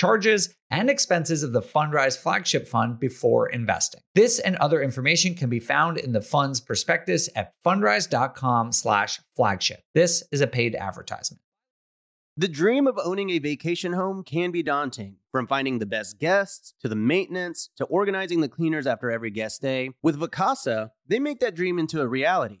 charges, and expenses of the Fundrise flagship fund before investing. This and other information can be found in the fund's prospectus at fundrise.com slash flagship. This is a paid advertisement. The dream of owning a vacation home can be daunting. From finding the best guests, to the maintenance, to organizing the cleaners after every guest day. with Vacasa, they make that dream into a reality.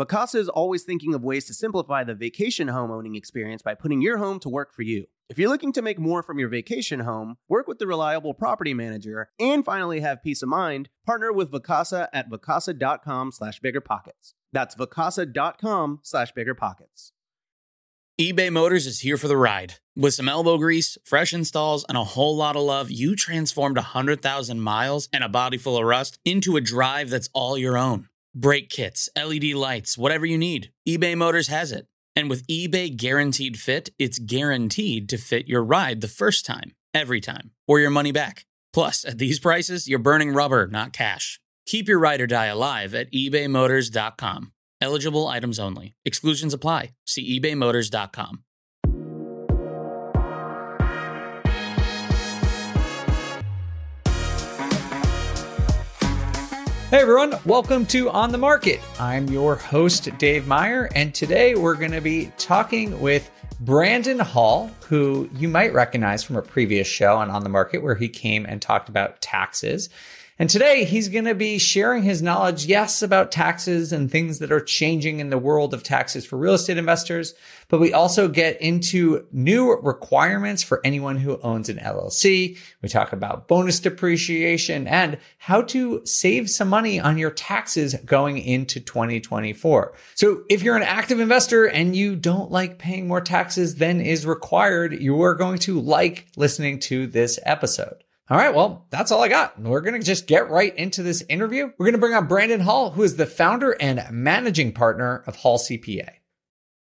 Vacasa is always thinking of ways to simplify the vacation home owning experience by putting your home to work for you. If you're looking to make more from your vacation home, work with the reliable property manager, and finally have peace of mind, partner with Vacasa at vacasa.com slash biggerpockets. That's vacasa.com slash biggerpockets. eBay Motors is here for the ride. With some elbow grease, fresh installs, and a whole lot of love, you transformed 100,000 miles and a body full of rust into a drive that's all your own. Brake kits, LED lights, whatever you need, eBay Motors has it. And with eBay Guaranteed Fit, it's guaranteed to fit your ride the first time, every time, or your money back. Plus, at these prices, you're burning rubber, not cash. Keep your ride or die alive at ebaymotors.com. Eligible items only. Exclusions apply. See ebaymotors.com. Hey everyone, welcome to On the Market. I'm your host, Dave Meyer, and today we're going to be talking with Brandon Hall, who you might recognize from a previous show on On the Market where he came and talked about taxes. And today he's going to be sharing his knowledge, yes, about taxes and things that are changing in the world of taxes for real estate investors. But we also get into new requirements for anyone who owns an LLC. We talk about bonus depreciation and how to save some money on your taxes going into 2024. So if you're an active investor and you don't like paying more taxes than is required, you are going to like listening to this episode. All right, well, that's all I got. We're going to just get right into this interview. We're going to bring on Brandon Hall, who is the founder and managing partner of Hall CPA.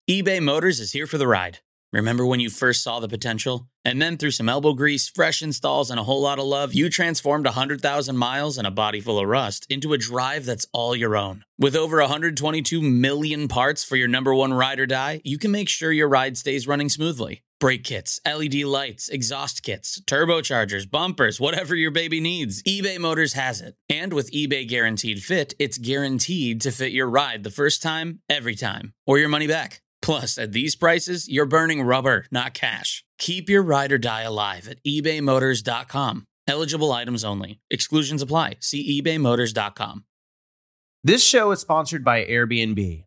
eBay Motors is here for the ride. Remember when you first saw the potential? And then through some elbow grease, fresh installs, and a whole lot of love, you transformed 100,000 miles and a body full of rust into a drive that's all your own. With over 122 million parts for your number one ride or die, you can make sure your ride stays running smoothly. Brake kits, LED lights, exhaust kits, turbochargers, bumpers, whatever your baby needs, eBay Motors has it. And with eBay Guaranteed Fit, it's guaranteed to fit your ride the first time, every time, or your money back. Plus, at these prices, you're burning rubber, not cash. Keep your ride or die alive at ebaymotors.com. Eligible items only. Exclusions apply. See ebaymotors.com. This show is sponsored by Airbnb.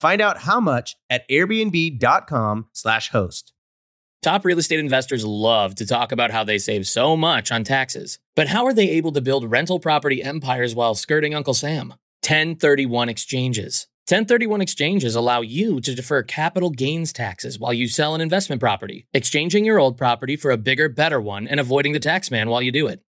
Find out how much at airbnb.com/slash host. Top real estate investors love to talk about how they save so much on taxes. But how are they able to build rental property empires while skirting Uncle Sam? 1031 exchanges. 1031 exchanges allow you to defer capital gains taxes while you sell an investment property, exchanging your old property for a bigger, better one and avoiding the tax man while you do it.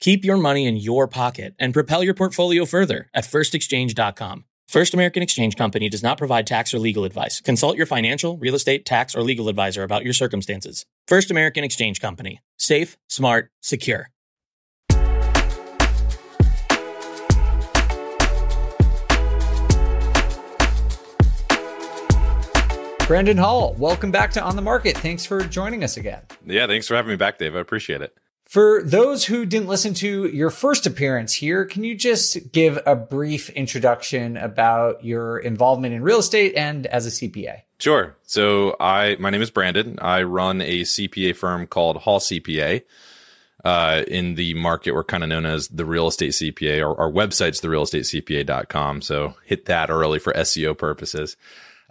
Keep your money in your pocket and propel your portfolio further at firstexchange.com. First American Exchange Company does not provide tax or legal advice. Consult your financial, real estate, tax, or legal advisor about your circumstances. First American Exchange Company. Safe, smart, secure. Brandon Hall, welcome back to On the Market. Thanks for joining us again. Yeah, thanks for having me back, Dave. I appreciate it. For those who didn't listen to your first appearance here, can you just give a brief introduction about your involvement in real estate and as a CPA? Sure. So I my name is Brandon. I run a CPA firm called Hall CPA. Uh, in the market, we're kind of known as the real estate CPA. Our, our website's therealestatecpa.com. So hit that early for SEO purposes.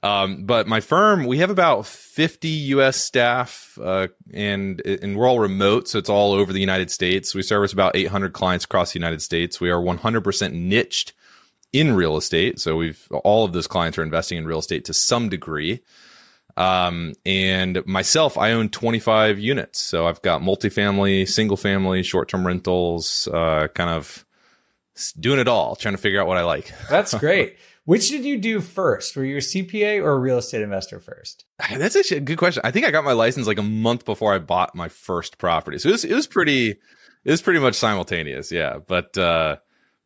Um, but my firm, we have about 50 US staff, uh, and, and we're all remote. So it's all over the United States. We service about 800 clients across the United States. We are 100% niched in real estate. So we've, all of those clients are investing in real estate to some degree. Um, and myself, I own 25 units. So I've got multifamily, single family, short term rentals, uh, kind of doing it all, trying to figure out what I like. That's great. Which did you do first? Were you a CPA or a real estate investor first? That's actually a good question. I think I got my license like a month before I bought my first property. So it was, it was pretty, it was pretty much simultaneous. Yeah. But, uh,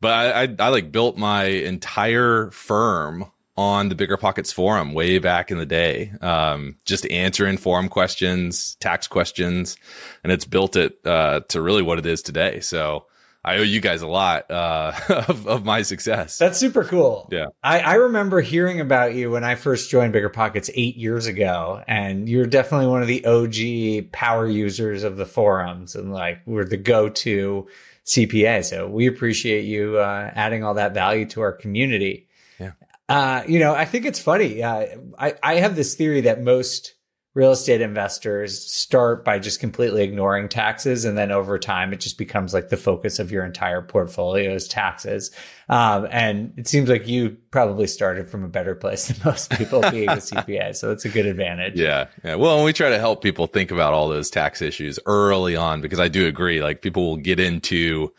but I, I, I like built my entire firm on the BiggerPockets forum way back in the day. Um, just answering forum questions, tax questions, and it's built it, uh, to really what it is today. So, I owe you guys a lot uh, of, of my success. That's super cool. Yeah. I, I remember hearing about you when I first joined BiggerPockets eight years ago, and you're definitely one of the OG power users of the forums and like we're the go to CPA. So we appreciate you uh, adding all that value to our community. Yeah. Uh, you know, I think it's funny. Uh, I, I have this theory that most real estate investors start by just completely ignoring taxes and then over time it just becomes like the focus of your entire portfolio is taxes. Um, and it seems like you probably started from a better place than most people being a cpa so that's a good advantage. Yeah yeah. Well and we try to help people think about all those tax issues early on because i do agree like people will get into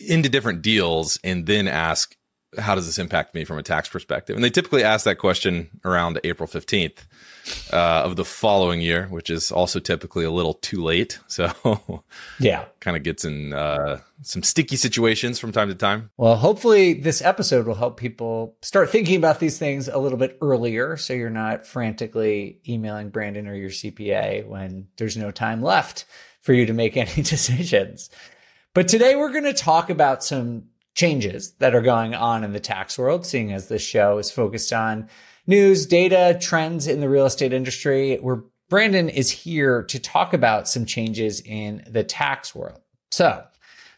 into different deals and then ask how does this impact me from a tax perspective? And they typically ask that question around April 15th uh, of the following year, which is also typically a little too late. So, yeah, kind of gets in uh, some sticky situations from time to time. Well, hopefully, this episode will help people start thinking about these things a little bit earlier so you're not frantically emailing Brandon or your CPA when there's no time left for you to make any decisions. But today we're going to talk about some changes that are going on in the tax world, seeing as this show is focused on news, data, trends in the real estate industry, where Brandon is here to talk about some changes in the tax world. So,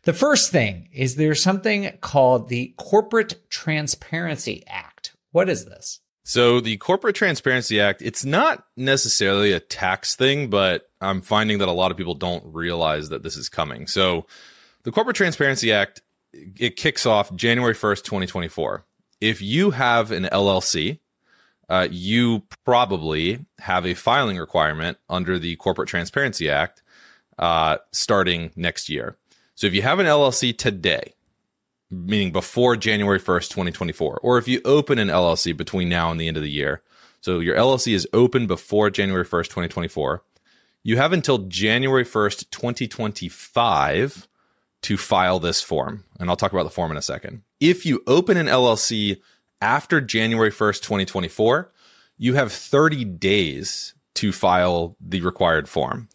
the first thing is there's something called the Corporate Transparency Act. What is this? So the Corporate Transparency Act, it's not necessarily a tax thing, but I'm finding that a lot of people don't realize that this is coming. So the Corporate Transparency Act it kicks off January 1st, 2024. If you have an LLC, uh, you probably have a filing requirement under the Corporate Transparency Act uh, starting next year. So if you have an LLC today, meaning before January 1st, 2024, or if you open an LLC between now and the end of the year, so your LLC is open before January 1st, 2024, you have until January 1st, 2025 to file this form. And I'll talk about the form in a second. If you open an LLC after January 1st, 2024, you have 30 days to file the required form.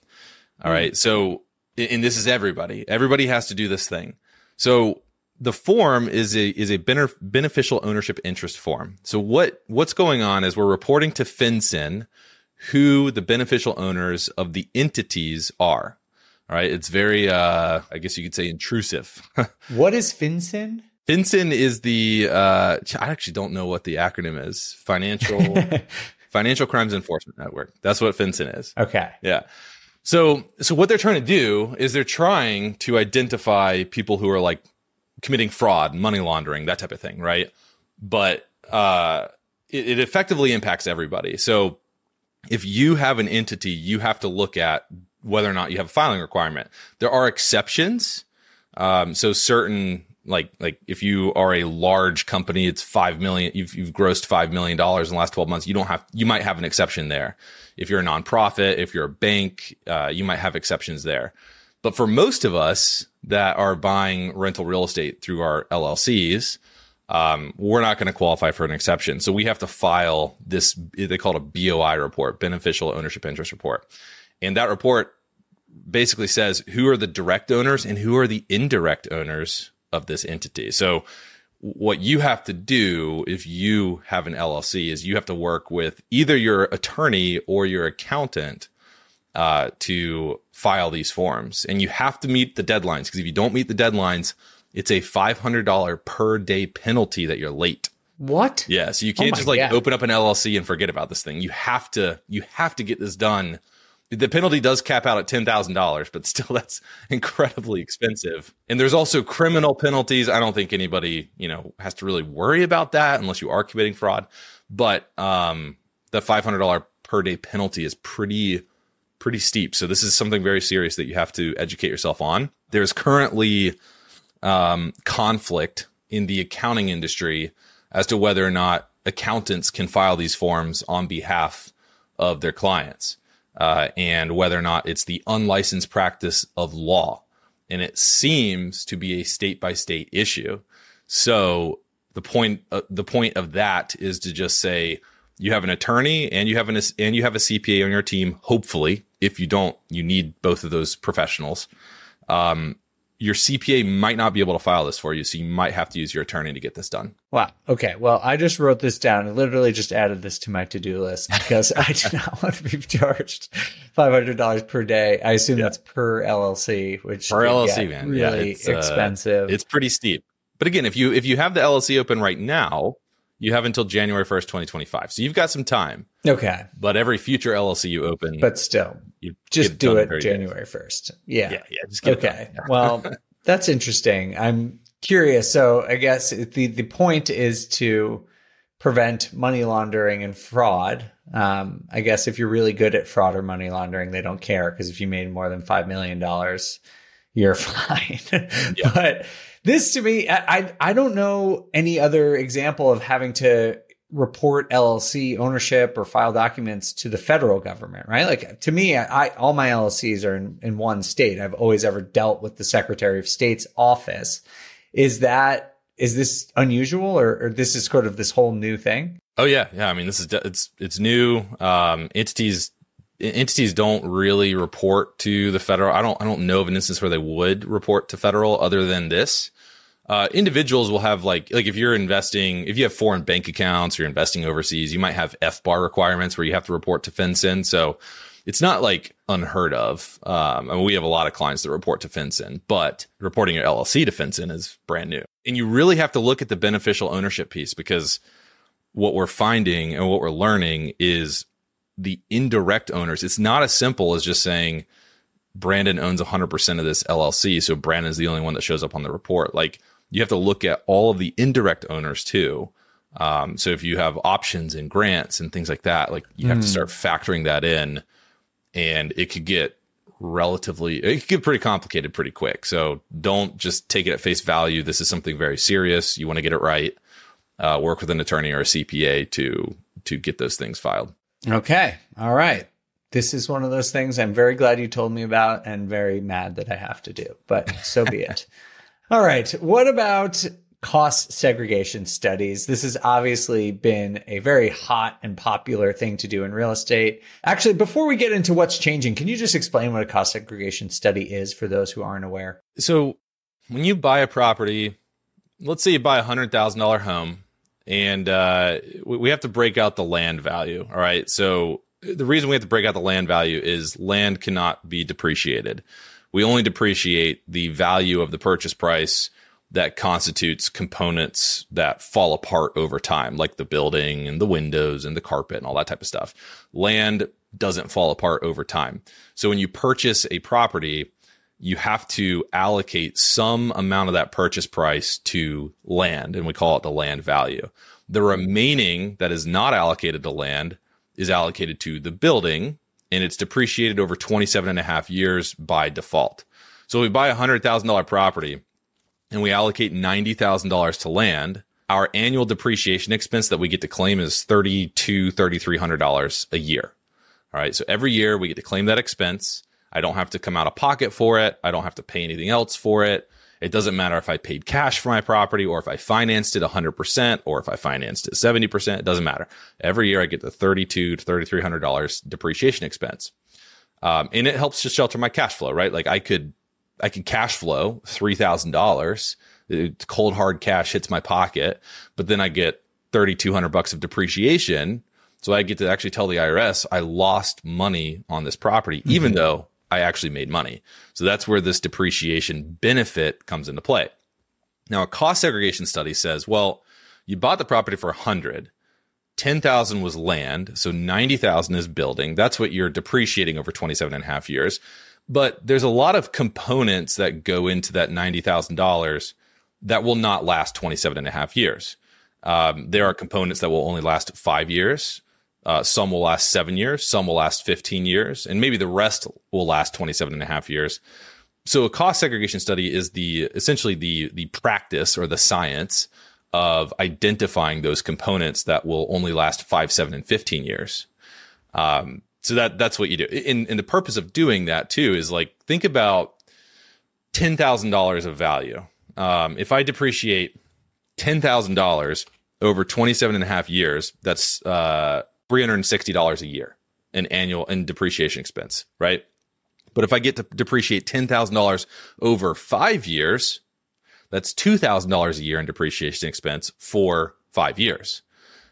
All right. So, and this is everybody. Everybody has to do this thing. So the form is a is a beneficial ownership interest form. So what what's going on is we're reporting to FinCEN who the beneficial owners of the entities are. All right. It's very uh I guess you could say intrusive. what is FinCEN? FinCEN is the uh I actually don't know what the acronym is. Financial Financial Crimes Enforcement Network. That's what FinCEN is. Okay. Yeah. So, so what they're trying to do is they're trying to identify people who are like committing fraud, money laundering, that type of thing, right? But uh, it, it effectively impacts everybody. So, if you have an entity, you have to look at whether or not you have a filing requirement. There are exceptions. Um, so certain like like if you are a large company, it's five million. You've you've grossed five million dollars in the last twelve months. You don't have you might have an exception there. If you're a nonprofit, if you're a bank, uh, you might have exceptions there. But for most of us that are buying rental real estate through our LLCs, um, we're not going to qualify for an exception. So we have to file this. They call it a BOI report, beneficial ownership interest report, and that report basically says who are the direct owners and who are the indirect owners of this entity. So what you have to do if you have an LLC is you have to work with either your attorney or your accountant uh, to file these forms, and you have to meet the deadlines because if you don't meet the deadlines, it's a five hundred dollar per day penalty that you're late. What? Yeah, so you can't oh just like God. open up an LLC and forget about this thing. You have to you have to get this done the penalty does cap out at $10,000, but still that's incredibly expensive. And there's also criminal penalties. I don't think anybody, you know, has to really worry about that unless you are committing fraud. But um, the $500 per day penalty is pretty pretty steep. So this is something very serious that you have to educate yourself on. There's currently um, conflict in the accounting industry as to whether or not accountants can file these forms on behalf of their clients uh, and whether or not it's the unlicensed practice of law. And it seems to be a state by state issue. So the point, uh, the point of that is to just say you have an attorney and you have an and you have a CPA on your team. Hopefully, if you don't, you need both of those professionals. Um, your CPA might not be able to file this for you, so you might have to use your attorney to get this done. Wow. Okay. Well, I just wrote this down. I literally just added this to my to-do list because I do not want to be charged five hundred dollars per day. I assume yeah. that's per LLC, which per LLC, man, really yeah, it's, expensive. Uh, it's pretty steep. But again, if you if you have the LLC open right now, you have until January 1st, 2025. So you've got some time. Okay. But every future LLC you open. But still, you just do it January 1st. Yeah. Yeah. Yeah. Just okay. well, that's interesting. I'm curious. So I guess the, the point is to prevent money laundering and fraud. Um, I guess if you're really good at fraud or money laundering, they don't care because if you made more than $5 million, you're fine. Yeah. but this to me, I, I don't know any other example of having to report LLC ownership or file documents to the federal government, right? Like to me, I, all my LLCs are in, in one state. I've always ever dealt with the Secretary of State's office. Is that is this unusual or, or this is sort of this whole new thing? Oh yeah, yeah. I mean, this is it's it's new. Um, entities entities don't really report to the federal. I don't I don't know of an instance where they would report to federal other than this. Uh, individuals will have like like if you're investing if you have foreign bank accounts or you're investing overseas, you might have FBAR requirements where you have to report to FinCEN. So it's not like unheard of. Um, I mean, we have a lot of clients that report to FinCEN, but reporting your LLC to FinCEN is brand new. And you really have to look at the beneficial ownership piece because what we're finding and what we're learning is the indirect owners. It's not as simple as just saying Brandon owns 100% of this LLC. So Brandon is the only one that shows up on the report. Like you have to look at all of the indirect owners too. Um, so if you have options and grants and things like that, like you have mm. to start hmm. factoring that in and it could get relatively, it could get pretty complicated pretty quick. So don't just take it at face value. This is something very serious. You want to get it right. Uh, work with an attorney or a CPA to, to get those things filed. Okay. All right. This is one of those things I'm very glad you told me about and very mad that I have to do, but so be it. All right. What about cost segregation studies. This has obviously been a very hot and popular thing to do in real estate. Actually, before we get into what's changing, can you just explain what a cost segregation study is for those who aren't aware? So, when you buy a property, let's say you buy a hundred thousand dollar home, and uh, we have to break out the land value. All right, so the reason we have to break out the land value is land cannot be depreciated. We only depreciate the value of the purchase price that constitutes components that fall apart over time, like the building and the windows and the carpet and all that type of stuff. Land doesn't fall apart over time. So when you purchase a property, you have to allocate some amount of that purchase price to land, and we call it the land value. The remaining that is not allocated to land is allocated to the building, and it's depreciated over 27 and a half years by default. So we buy a $100,000 property and we allocate $90,000 to land. Our annual depreciation expense that we get to claim is $3,200, $3,300 a year. All right. So every year we get to claim that expense. I don't have to come out of pocket for it. I don't have to pay anything else for it. It doesn't matter if I paid cash for my property or if I financed it 100% or if I financed it 70%. It doesn't matter. Every year I get the 32 to $3,300 depreciation expense. Um, and it helps to shelter my cash flow, right? Like I could, I could cash flow $3,000. Cold hard cash hits my pocket, but then I get 3,200 bucks of depreciation. So I get to actually tell the IRS I lost money on this property, mm-hmm. even though I actually made money. So that's where this depreciation benefit comes into play. Now, a cost segregation study says, well, you bought the property for 100, 10,000 was land, so 90,000 is building. That's what you're depreciating over 27 and a half years. But there's a lot of components that go into that $90,000 that will not last 27 and a half years. Um, there are components that will only last five years. Uh, some will last seven years, some will last 15 years, and maybe the rest will last 27 and a half years. So a cost segregation study is the essentially the the practice or the science of identifying those components that will only last five, seven, and 15 years. Um, so that that's what you do. And, and the purpose of doing that too is like think about ten thousand dollars of value. Um, if I depreciate ten thousand dollars over 27 and a half years, that's uh, $360 a year in annual in depreciation expense, right? But if I get to depreciate $10,000 over five years, that's $2,000 a year in depreciation expense for five years.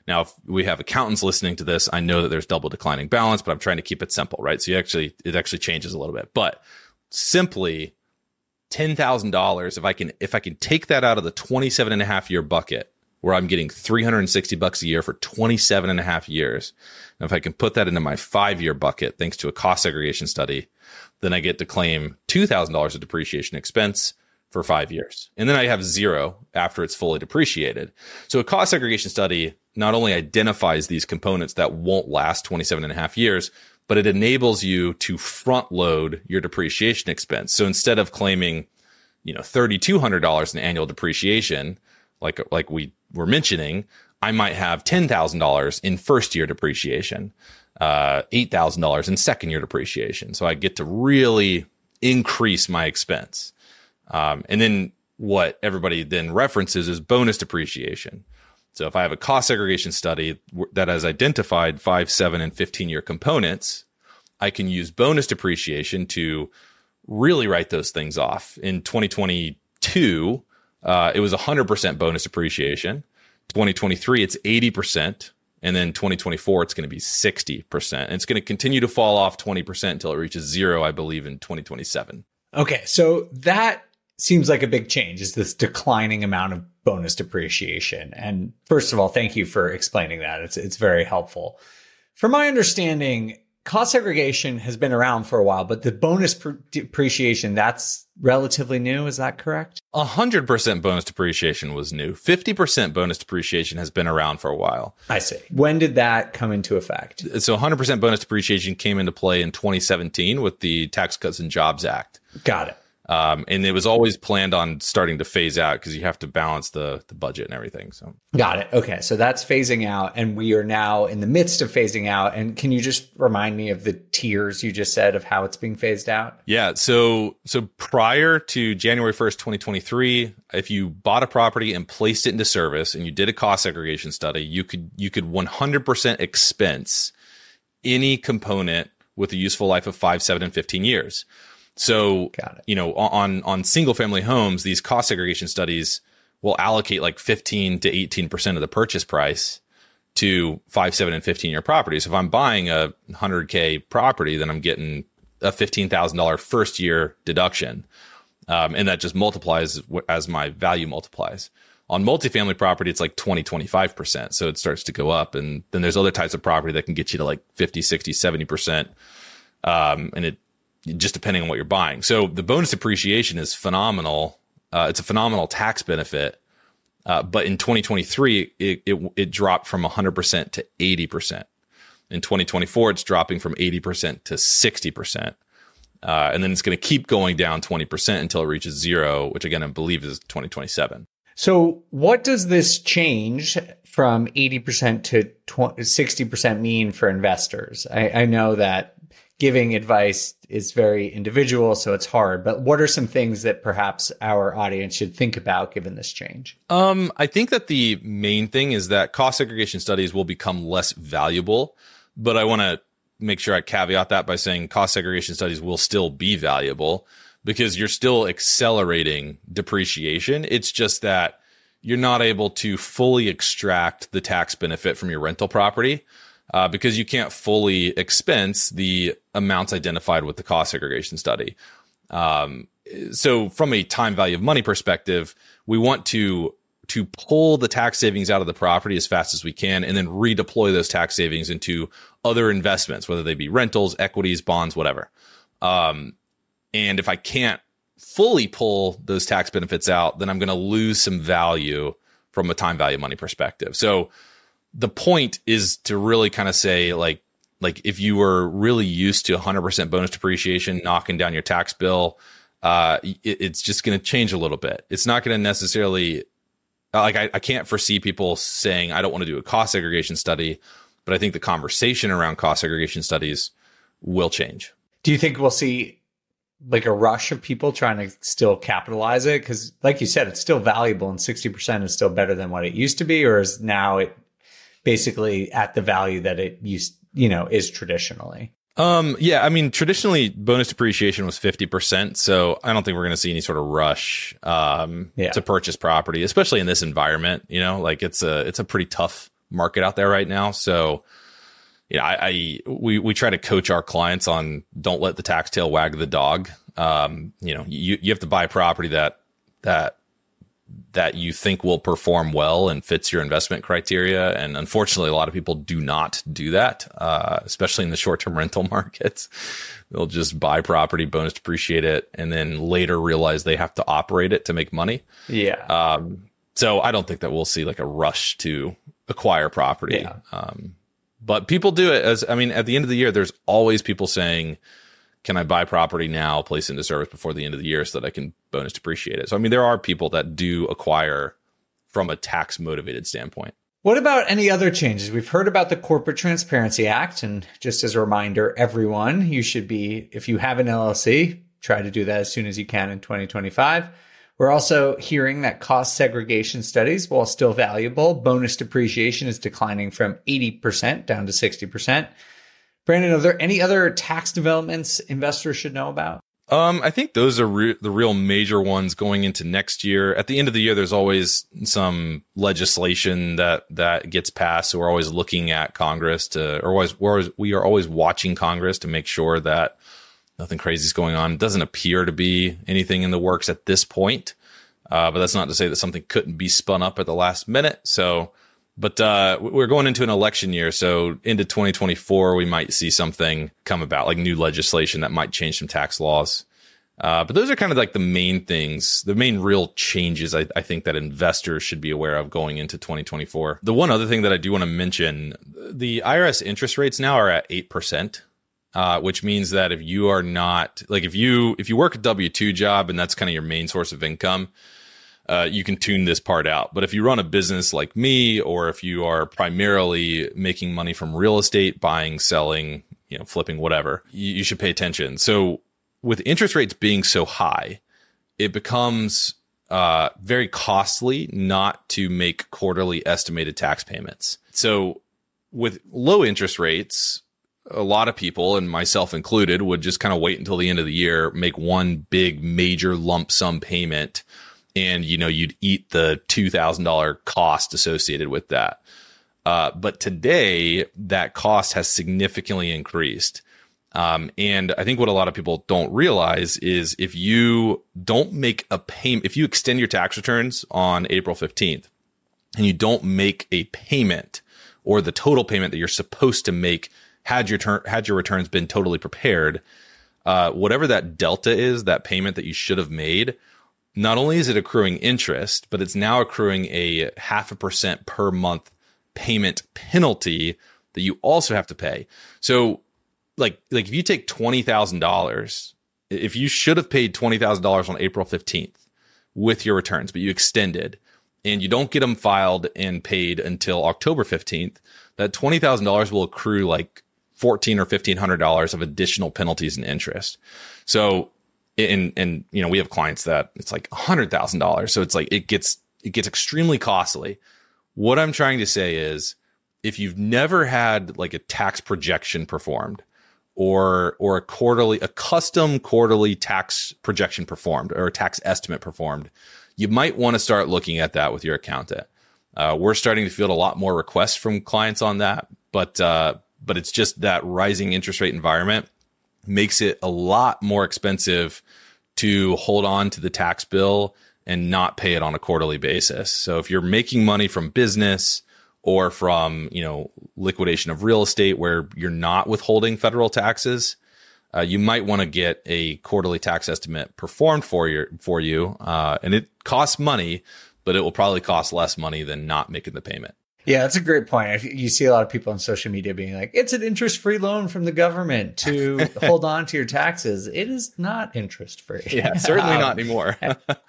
Now, if we have accountants listening to this, I know that there's double declining balance, but I'm trying to keep it simple, right? So you actually, it actually changes a little bit, but simply $10,000, if I can, if I can take that out of the 27 and a half year bucket where I'm getting 360 bucks a year for 27 and a half years. And if I can put that into my five year bucket, thanks to a cost segregation study, then I get to claim $2,000 of depreciation expense for five years. And then I have zero after it's fully depreciated. So a cost segregation study not only identifies these components that won't last 27 and a half years, but it enables you to front load your depreciation expense. So instead of claiming, you know, $3,200 in annual depreciation, like, like we were mentioning, I might have $10,000 in first year depreciation, uh, $8,000 in second year depreciation. So I get to really increase my expense. Um, and then what everybody then references is bonus depreciation. So if I have a cost segregation study that has identified five, seven, and 15 year components, I can use bonus depreciation to really write those things off. In 2022, uh, it was 100% bonus depreciation. 2023, it's 80%. And then 2024, it's going to be 60%. And it's going to continue to fall off 20% until it reaches zero, I believe, in 2027. Okay. So that seems like a big change is this declining amount of bonus depreciation. And first of all, thank you for explaining that. It's, it's very helpful. From my understanding, cost segregation has been around for a while, but the bonus depreciation, that's relatively new. Is that correct? 100% bonus depreciation was new. 50% bonus depreciation has been around for a while. I see. When did that come into effect? So 100% bonus depreciation came into play in 2017 with the Tax Cuts and Jobs Act. Got it. Um, and it was always planned on starting to phase out because you have to balance the the budget and everything. So got it. Okay, so that's phasing out, and we are now in the midst of phasing out. And can you just remind me of the tiers you just said of how it's being phased out? Yeah. So so prior to January first, twenty twenty three, if you bought a property and placed it into service, and you did a cost segregation study, you could you could one hundred percent expense any component with a useful life of five, seven, and fifteen years. So, you know, on on single family homes, these cost segregation studies will allocate like 15 to 18% of the purchase price to 5, 7 and 15 year properties. If I'm buying a 100k property, then I'm getting a $15,000 first year deduction. Um, and that just multiplies as my value multiplies. On multifamily property, it's like 20, 25%. So it starts to go up. And then there's other types of property that can get you to like 50, 60, 70%. Um, and it just depending on what you're buying. So the bonus depreciation is phenomenal. Uh, it's a phenomenal tax benefit. Uh, but in 2023, it, it, it dropped from 100% to 80%. In 2024, it's dropping from 80% to 60%. Uh, and then it's going to keep going down 20% until it reaches zero, which again, I believe is 2027. So, what does this change from 80% to 60% mean for investors? I, I know that giving advice is very individual, so it's hard. But what are some things that perhaps our audience should think about given this change? Um, I think that the main thing is that cost segregation studies will become less valuable. But I want to make sure I caveat that by saying cost segregation studies will still be valuable because you're still accelerating depreciation. It's just that you're not able to fully extract the tax benefit from your rental property uh, because you can't fully expense the amounts identified with the cost segregation study. Um, so, from a time value of money perspective, we want to to pull the tax savings out of the property as fast as we can, and then redeploy those tax savings into other investments, whether they be rentals, equities, bonds, whatever. Um, and if I can't fully pull those tax benefits out, then I'm going to lose some value from a time value money perspective. So the point is to really kind of say like like if you were really used to 100% bonus depreciation knocking down your tax bill uh, it, it's just going to change a little bit. It's not going to necessarily like I, I can't foresee people saying i don't want to do a cost segregation study but i think the conversation around cost segregation studies will change. Do you think we'll see like a rush of people trying to still capitalize it? Because like you said it's still valuable and 60% is still better than what it used to be or is now it basically at the value that it used, you know, is traditionally. Um, yeah, I mean, traditionally bonus depreciation was 50%. So I don't think we're going to see any sort of rush, um, yeah. to purchase property, especially in this environment, you know, like it's a, it's a pretty tough market out there right now. So, you know, I, I we, we try to coach our clients on don't let the tax tail wag the dog. Um, you know, you, you have to buy property that, that that you think will perform well and fits your investment criteria. And unfortunately, a lot of people do not do that, uh, especially in the short term rental markets. They'll just buy property, bonus depreciate it, and then later realize they have to operate it to make money. Yeah. Um, so I don't think that we'll see like a rush to acquire property. Yeah. Um, but people do it as, I mean, at the end of the year, there's always people saying, can I buy property now, place into service before the end of the year so that I can bonus depreciate it? So, I mean, there are people that do acquire from a tax motivated standpoint. What about any other changes? We've heard about the Corporate Transparency Act. And just as a reminder, everyone, you should be, if you have an LLC, try to do that as soon as you can in 2025. We're also hearing that cost segregation studies, while still valuable, bonus depreciation is declining from 80% down to 60%. Brandon, are there any other tax developments investors should know about? Um, I think those are re- the real major ones going into next year. At the end of the year, there's always some legislation that that gets passed. So we're always looking at Congress to, or always, we're always, we are always watching Congress to make sure that nothing crazy is going on. It doesn't appear to be anything in the works at this point, uh, but that's not to say that something couldn't be spun up at the last minute. So but uh, we're going into an election year, so into 2024, we might see something come about, like new legislation that might change some tax laws. Uh, but those are kind of like the main things, the main real changes I, I, think that investors should be aware of going into 2024. The one other thing that I do want to mention, the IRS interest rates now are at 8%. uh, which means that if you are not like if you if you work a W two job and that's kind of your main source of income, uh, you can tune this part out. But if you run a business like me, or if you are primarily making money from real estate, buying, selling, you know, flipping, whatever, you, you should pay attention. So with interest rates being so high, it becomes uh, very costly not to make quarterly estimated tax payments. So with low interest rates, a lot of people and myself included would just kind of wait until the end of the year, make one big major lump sum payment and you know you'd eat the $2000 cost associated with that. Uh, but today that cost has significantly increased. Um, and I think what a lot of people don't realize is if you don't make a payment, if you extend your tax returns on April 15th and you don't make a payment or the total payment that you're supposed to make had your turn, had your returns been totally prepared, uh, whatever that delta is, that payment that you should have made, not only is it accruing interest, but it's now accruing a half a percent per month payment penalty that you also have to pay. So like like if you take twenty thousand dollars, if you should have paid twenty thousand dollars on April fifteenth with your returns, but you extended and you don't get them filed and paid until October fifteenth, that twenty thousand dollars will accrue like fourteen or fifteen hundred dollars of additional penalties and interest. So and and you know we have clients that it's like a hundred thousand dollars. So it's like it gets it gets extremely costly. What I'm trying to say is if you've never had like a tax projection performed or or a quarterly a custom quarterly tax projection performed or a tax estimate performed, you might want to start looking at that with your accountant. Uh, we're starting to field a lot more requests from clients on that, but uh, but it's just that rising interest rate environment makes it a lot more expensive to hold on to the tax bill and not pay it on a quarterly basis. So if you're making money from business or from you know liquidation of real estate where you're not withholding federal taxes, uh, you might want to get a quarterly tax estimate performed for your for you, uh, and it costs money, but it will probably cost less money than not making the payment. Yeah, that's a great point. You see a lot of people on social media being like, it's an interest free loan from the government to hold on to your taxes. It is not interest free. Yeah, certainly um, not anymore.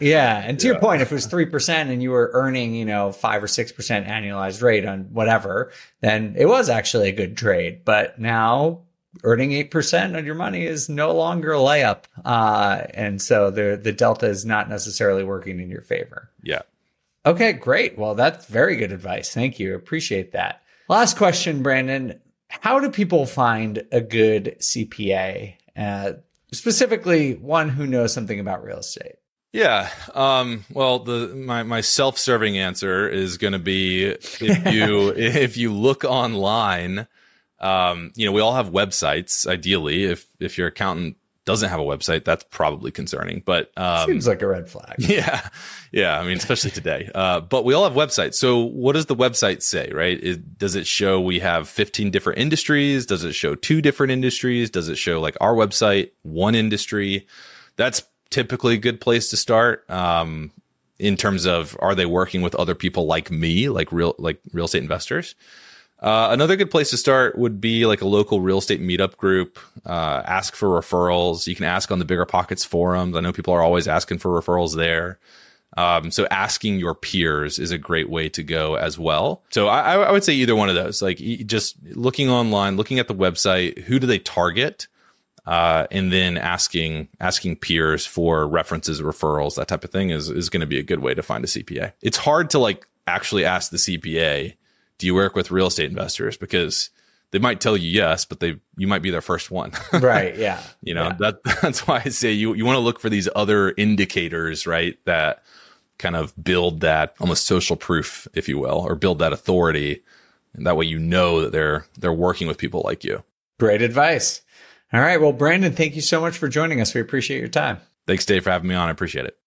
yeah. And to yeah. your point, if it was 3% and you were earning, you know, five or 6% annualized rate on whatever, then it was actually a good trade. But now earning 8% on your money is no longer a layup. Uh, and so the, the delta is not necessarily working in your favor. Yeah. Okay, great. Well, that's very good advice. Thank you. Appreciate that. Last question, Brandon. How do people find a good CPA, uh, specifically one who knows something about real estate? Yeah. Um, well, the my my self serving answer is going to be if you if you look online, um, you know, we all have websites. Ideally, if if your accountant doesn't have a website, that's probably concerning. But um, seems like a red flag. Yeah, yeah. I mean, especially today. Uh, but we all have websites. So, what does the website say? Right? It, does it show we have 15 different industries? Does it show two different industries? Does it show like our website, one industry? That's typically a good place to start. Um, in terms of are they working with other people like me, like real like real estate investors? Uh, another good place to start would be like a local real estate meetup group. Uh, ask for referrals. You can ask on the BiggerPockets forums. I know people are always asking for referrals there. Um, so asking your peers is a great way to go as well. So I, I would say either one of those. Like just looking online, looking at the website, who do they target, uh, and then asking asking peers for references, referrals, that type of thing is is going to be a good way to find a CPA. It's hard to like actually ask the CPA do you work with real estate investors? Because they might tell you yes, but they you might be their first one. right. Yeah. you know, yeah. that that's why I say you you want to look for these other indicators, right? That kind of build that almost social proof, if you will, or build that authority. And that way you know that they're they're working with people like you. Great advice. All right. Well, Brandon, thank you so much for joining us. We appreciate your time. Thanks, Dave, for having me on. I appreciate it.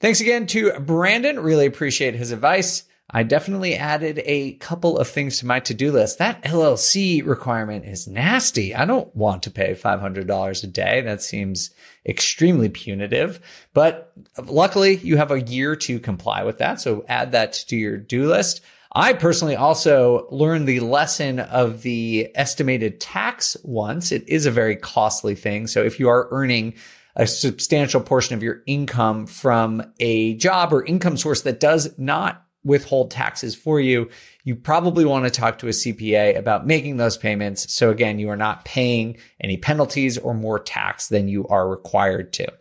Thanks again to Brandon. Really appreciate his advice. I definitely added a couple of things to my to do list. That LLC requirement is nasty. I don't want to pay $500 a day. That seems extremely punitive. But luckily, you have a year to comply with that. So add that to your do list. I personally also learned the lesson of the estimated tax once. It is a very costly thing. So if you are earning a substantial portion of your income from a job or income source that does not withhold taxes for you, you probably want to talk to a CPA about making those payments. So again, you are not paying any penalties or more tax than you are required to.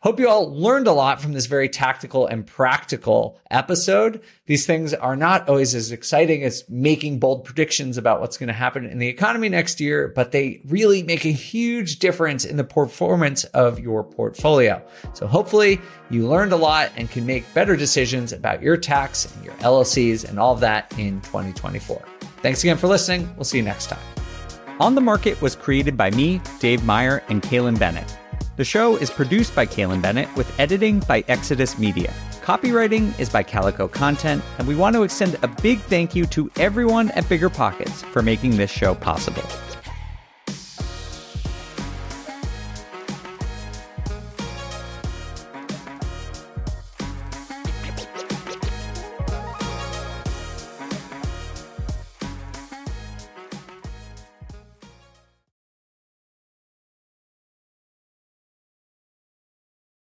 Hope you all learned a lot from this very tactical and practical episode. These things are not always as exciting as making bold predictions about what's going to happen in the economy next year, but they really make a huge difference in the performance of your portfolio. So hopefully you learned a lot and can make better decisions about your tax and your LLCs and all of that in 2024. Thanks again for listening. We'll see you next time. On the Market was created by me, Dave Meyer, and Kailyn Bennett. The show is produced by Kailyn Bennett with editing by Exodus Media. Copywriting is by Calico Content, and we want to extend a big thank you to everyone at BiggerPockets for making this show possible.